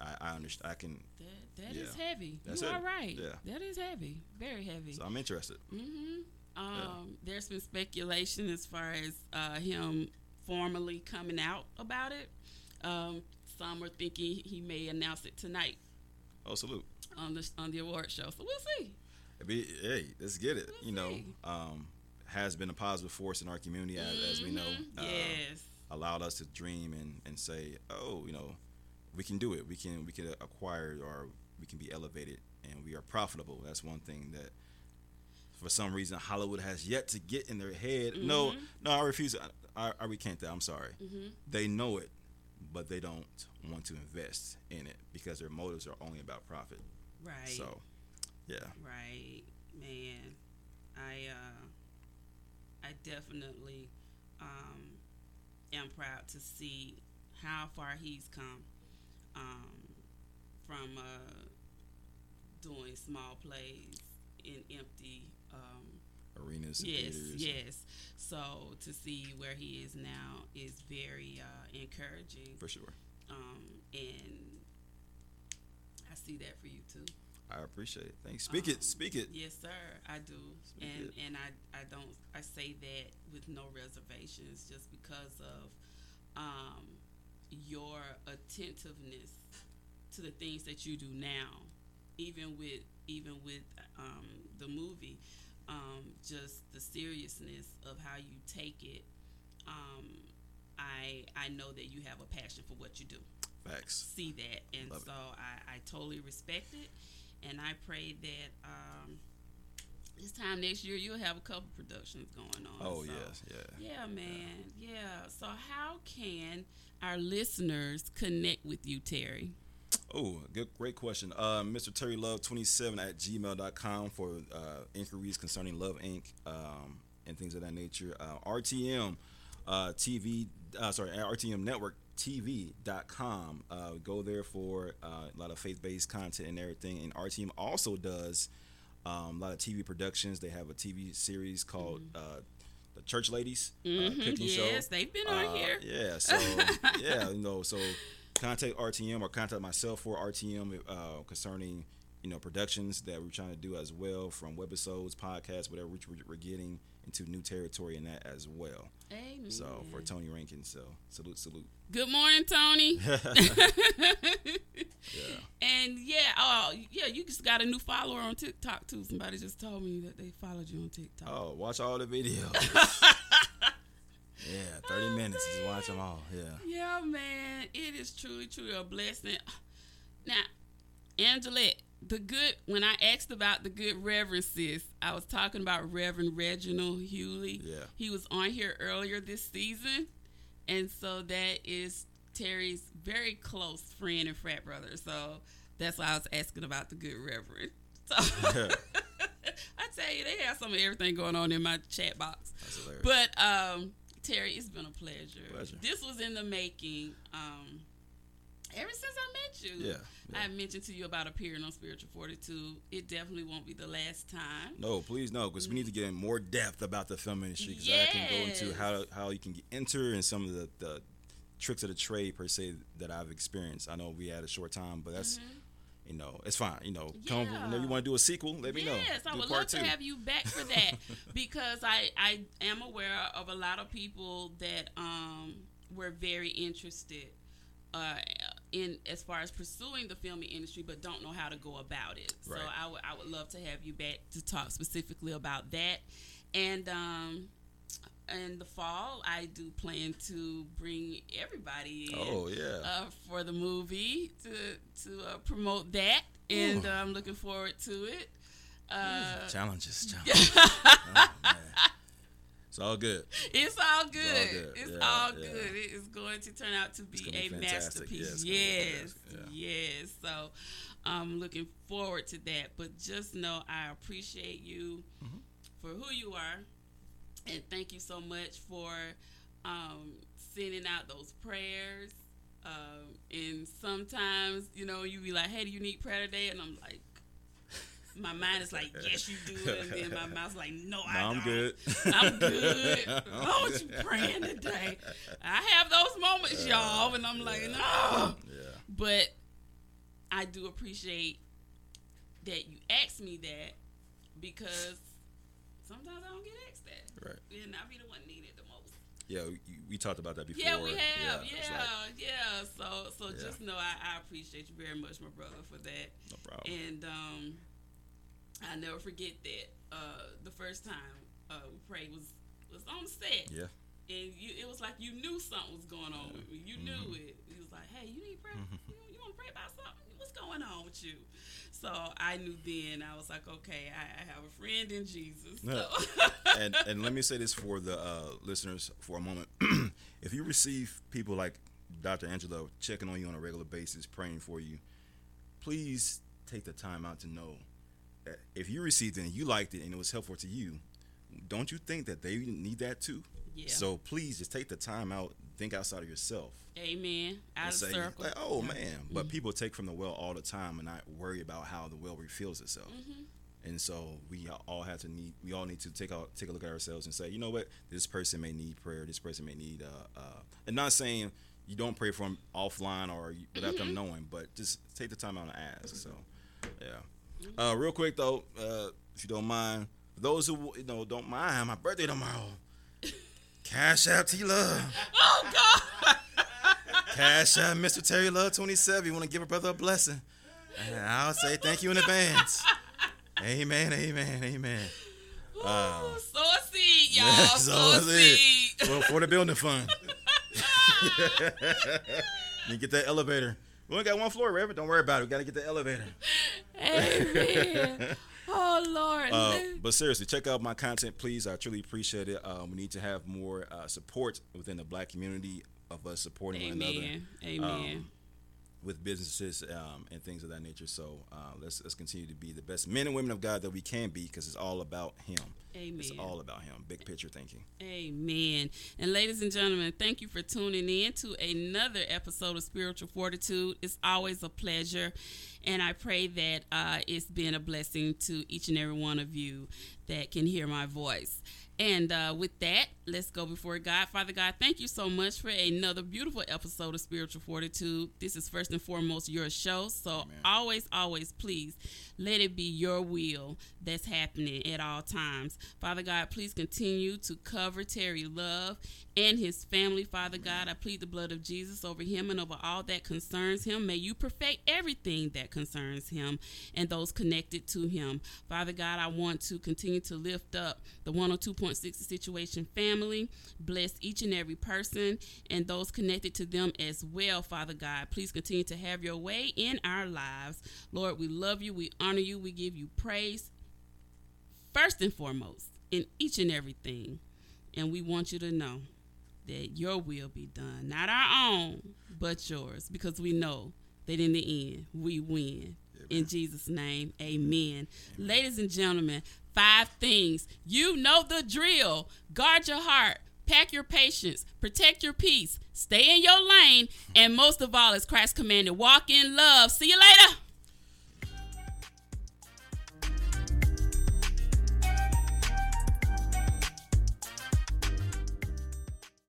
I, I understand. I can. that that is Yeah. heavy. That's you are heavy. right. Yeah. That is heavy. Very heavy. So I'm interested. Mm-hmm. Um, There's been speculation as far as uh, him formally coming out about it. Um, some are thinking he may announce it tonight Oh, salute. on the on the award show. So we'll see. Be- hey, let's get it. We'll you know, um, has been a positive force in our community, as, as we know. Mhm. Uh, yes. allowed us to dream and, and say, oh, you know, we can do it. We can we can acquire or we can be elevated and we are profitable. That's one thing that for some reason Hollywood has yet to get in their head. No, Mm-hmm. no, I refuse. I, I recant that. I'm sorry. Mhm. They know it, but they don't want to invest in it because their motives are only about profit. Right. So, yeah. Right, man. I uh, I definitely um, am proud to see how far he's come um, from uh, doing small plays in empty. Um, Arenas. Yes, theaters. yes. So to see where he is now is very uh, encouraging, For sure. um, and I see that for you too. I appreciate it. Thanks. Speak Um, it. Speak it. Yes, sir. I do, Speak and it. and I I don't I say that with no reservations, just because of um, your attentiveness to the things that you do now, even with even with um, the movie, um, just the seriousness of how you take it. Um, I I know that you have a passion for what you do Facts. see that, and Love so I, I totally respect it, and I pray that um, this time next year you'll have a couple productions going on. Oh so- yes, yeah. Yeah, man. Yeah. So how can our listeners connect with you, Terry? Oh, good, great question. Uh, Mr. Terry Love 27 at gmail.com for uh, inquiries concerning Love Inc. Um, and things of that nature. Uh, RTM uh, TV, uh, sorry, RTM Network TV.com. Uh, go there for uh, a lot of faith based content and everything. And RTM also does um, a lot of TV productions. They have a TV series called uh, The Church Ladies uh, Cooking Show. Mm-hmm. yes, they've been on here. Yeah, so yeah, you know, so contact RTM or contact myself for RTM uh, concerning you know productions that we're trying to do as well, from webisodes, podcasts, whatever which we're, getting into new territory in that as well. Amen. So for Tony Rankin, so salute, salute. Good morning, Tony. Yeah, And yeah, oh yeah, you just got a new follower on TikTok too. Somebody just told me that they followed you on TikTok. oh, watch all the videos. yeah, thirty Oh, minutes, just watch them all. Yeah. Yeah, man, it is truly, truly a blessing. Now, Angelette, the good when I asked about the good Reverend sis, I was talking about Reverend Reginald Hewley. Yeah. he was on here earlier this season, and so that is Terry's very close friend and frat brother. So that's why I was asking about the good Reverend. So I tell you, they have some of everything going on in my chat box. That's hilarious. But um, Terry, it's been a pleasure. Pleasure. This was in the making. Um, ever since I met you, Yeah, yeah. I mentioned to you about appearing on Spiritual Fortitude. It definitely won't be the last time. No, please no, because we need to get in more depth about the film industry. Because I can go into how how you can get, enter and some of the, the tricks of the trade per se that I've experienced. I know we had a short time, but that's you know it's fine. You know, come Mm-hmm. Yeah. whenever you want to do a sequel, let me know. Yes, I would love to have you back for that because I I am aware of a lot of people that um were very interested uh in as far as pursuing the filming industry but don't know how to go about it. So Right. I would I would love to have you back to talk specifically about that. And um in the fall, I do plan to bring everybody in Oh yeah. uh, for the movie to to uh, promote that, and uh, I'm looking forward to it. Uh, challenges, challenges. oh. It's all good. it's all good. good. It's Yeah, all yeah. good. It is going to turn out to be, be a. Yeah, masterpiece. be yes, yes. So I'm looking forward to that. But just know I appreciate you Mm-hmm. for who you are, and thank you so much for um, sending out those prayers. Um, and sometimes, you know, you be like, "Hey, do you need prayer today?" And I'm like, my mind is like, "Yes, you do," and then my mouth's like, "No, I No, I'm don't." good. I'm good. Oh, you praying today? I have those moments, y'all, and I'm like, no. Yeah. But I do appreciate that you asked me that because sometimes I don't get asked that, Right. and I be the one needed the most. Yeah, we, we talked about that before. Yeah, we have. Yeah, it's like, yeah. So, so Yeah. just know I, I appreciate you very much, my brother, for that. no problem. And um, I never forget that. Uh, the first time uh, we prayed was was on set. yeah. and you, it was like you knew something was going on with me. You knew Mm-hmm. it. He was like, "Hey, you need prayer? you, you want to pray about something? What's going on with you?" So I knew then. I was like, "Okay, I, I have a friend in Jesus." So. and and let me say this for the uh, listeners for a moment. if you receive people like Dr. Angela checking on you on a regular basis, praying for you, please take the time out to know if you received it and you liked it and it was helpful to you, don't you think that they need that too? Yeah. So please just take the time out, think outside of yourself. Amen. Out of say, circle. like, oh man. But people take from the well all the time and not worry about how the well refills itself. Mm-hmm. And so we all have to need. We all need to take out, take a look at ourselves and say, you know what, this person may need prayer. This person may need. Uh, uh, and not saying you don't pray for them offline or without Mm-hmm. them knowing, but just take the time out and ask. So, yeah. Uh, real quick though, uh, if you don't mind, for those who you know don't mind, my birthday tomorrow. Cash out T Love. oh God. Cash out Mr. Terry Love 27. You want to give a brother a blessing? And I'll say thank you in advance. Amen, amen, amen. Ooh, sow a seed, y'all. Yeah, so a that's seed. For, for the building fund. you get that elevator. We only got one floor, Reverend. Don't worry about it. We got to get the elevator. Amen. Oh Lord. Uh, but seriously, check out my content, please. I truly appreciate it. Um, we need to have more uh, support within the black community of us supporting one another Amen. Amen. um, with businesses um, and things of that nature. So uh, let's let's continue to be the best men and women of God that we can be, because it's all about Him. Amen. It's all about Him. Big picture thinking. Amen. And ladies and gentlemen, thank you for tuning in to another episode of Spiritual Fortitude. It's always a pleasure. And I pray that uh, it's been a blessing to each and every one of you that can hear my voice. And uh, with that, let's go before God. Father God, thank you so much for another beautiful episode of Spiritual Fortitude. This is first and foremost your show. So always, always, please let it be your will that's happening at all times. Father God, please continue to cover Terry Love and his family. Father God, I plead the blood of Jesus over him and over all that concerns him. May you perfect everything that concerns him and those connected to him. Father God, I want to continue to lift up the 102.6 Situation family. Bless each and every person and those connected to them as well, Father God. Please continue to have your way in our lives. Lord, we love you, we honor you, we give you praise first and foremost in each and everything. And we want you to know that your will be done, not our own, but yours, because we know that in the end we win. In Jesus' name, amen. Ladies and gentlemen, five things. You know the drill. Guard your heart, pack your patience, protect your peace, stay in your lane, and most of all, as Christ commanded, walk in love. See you later.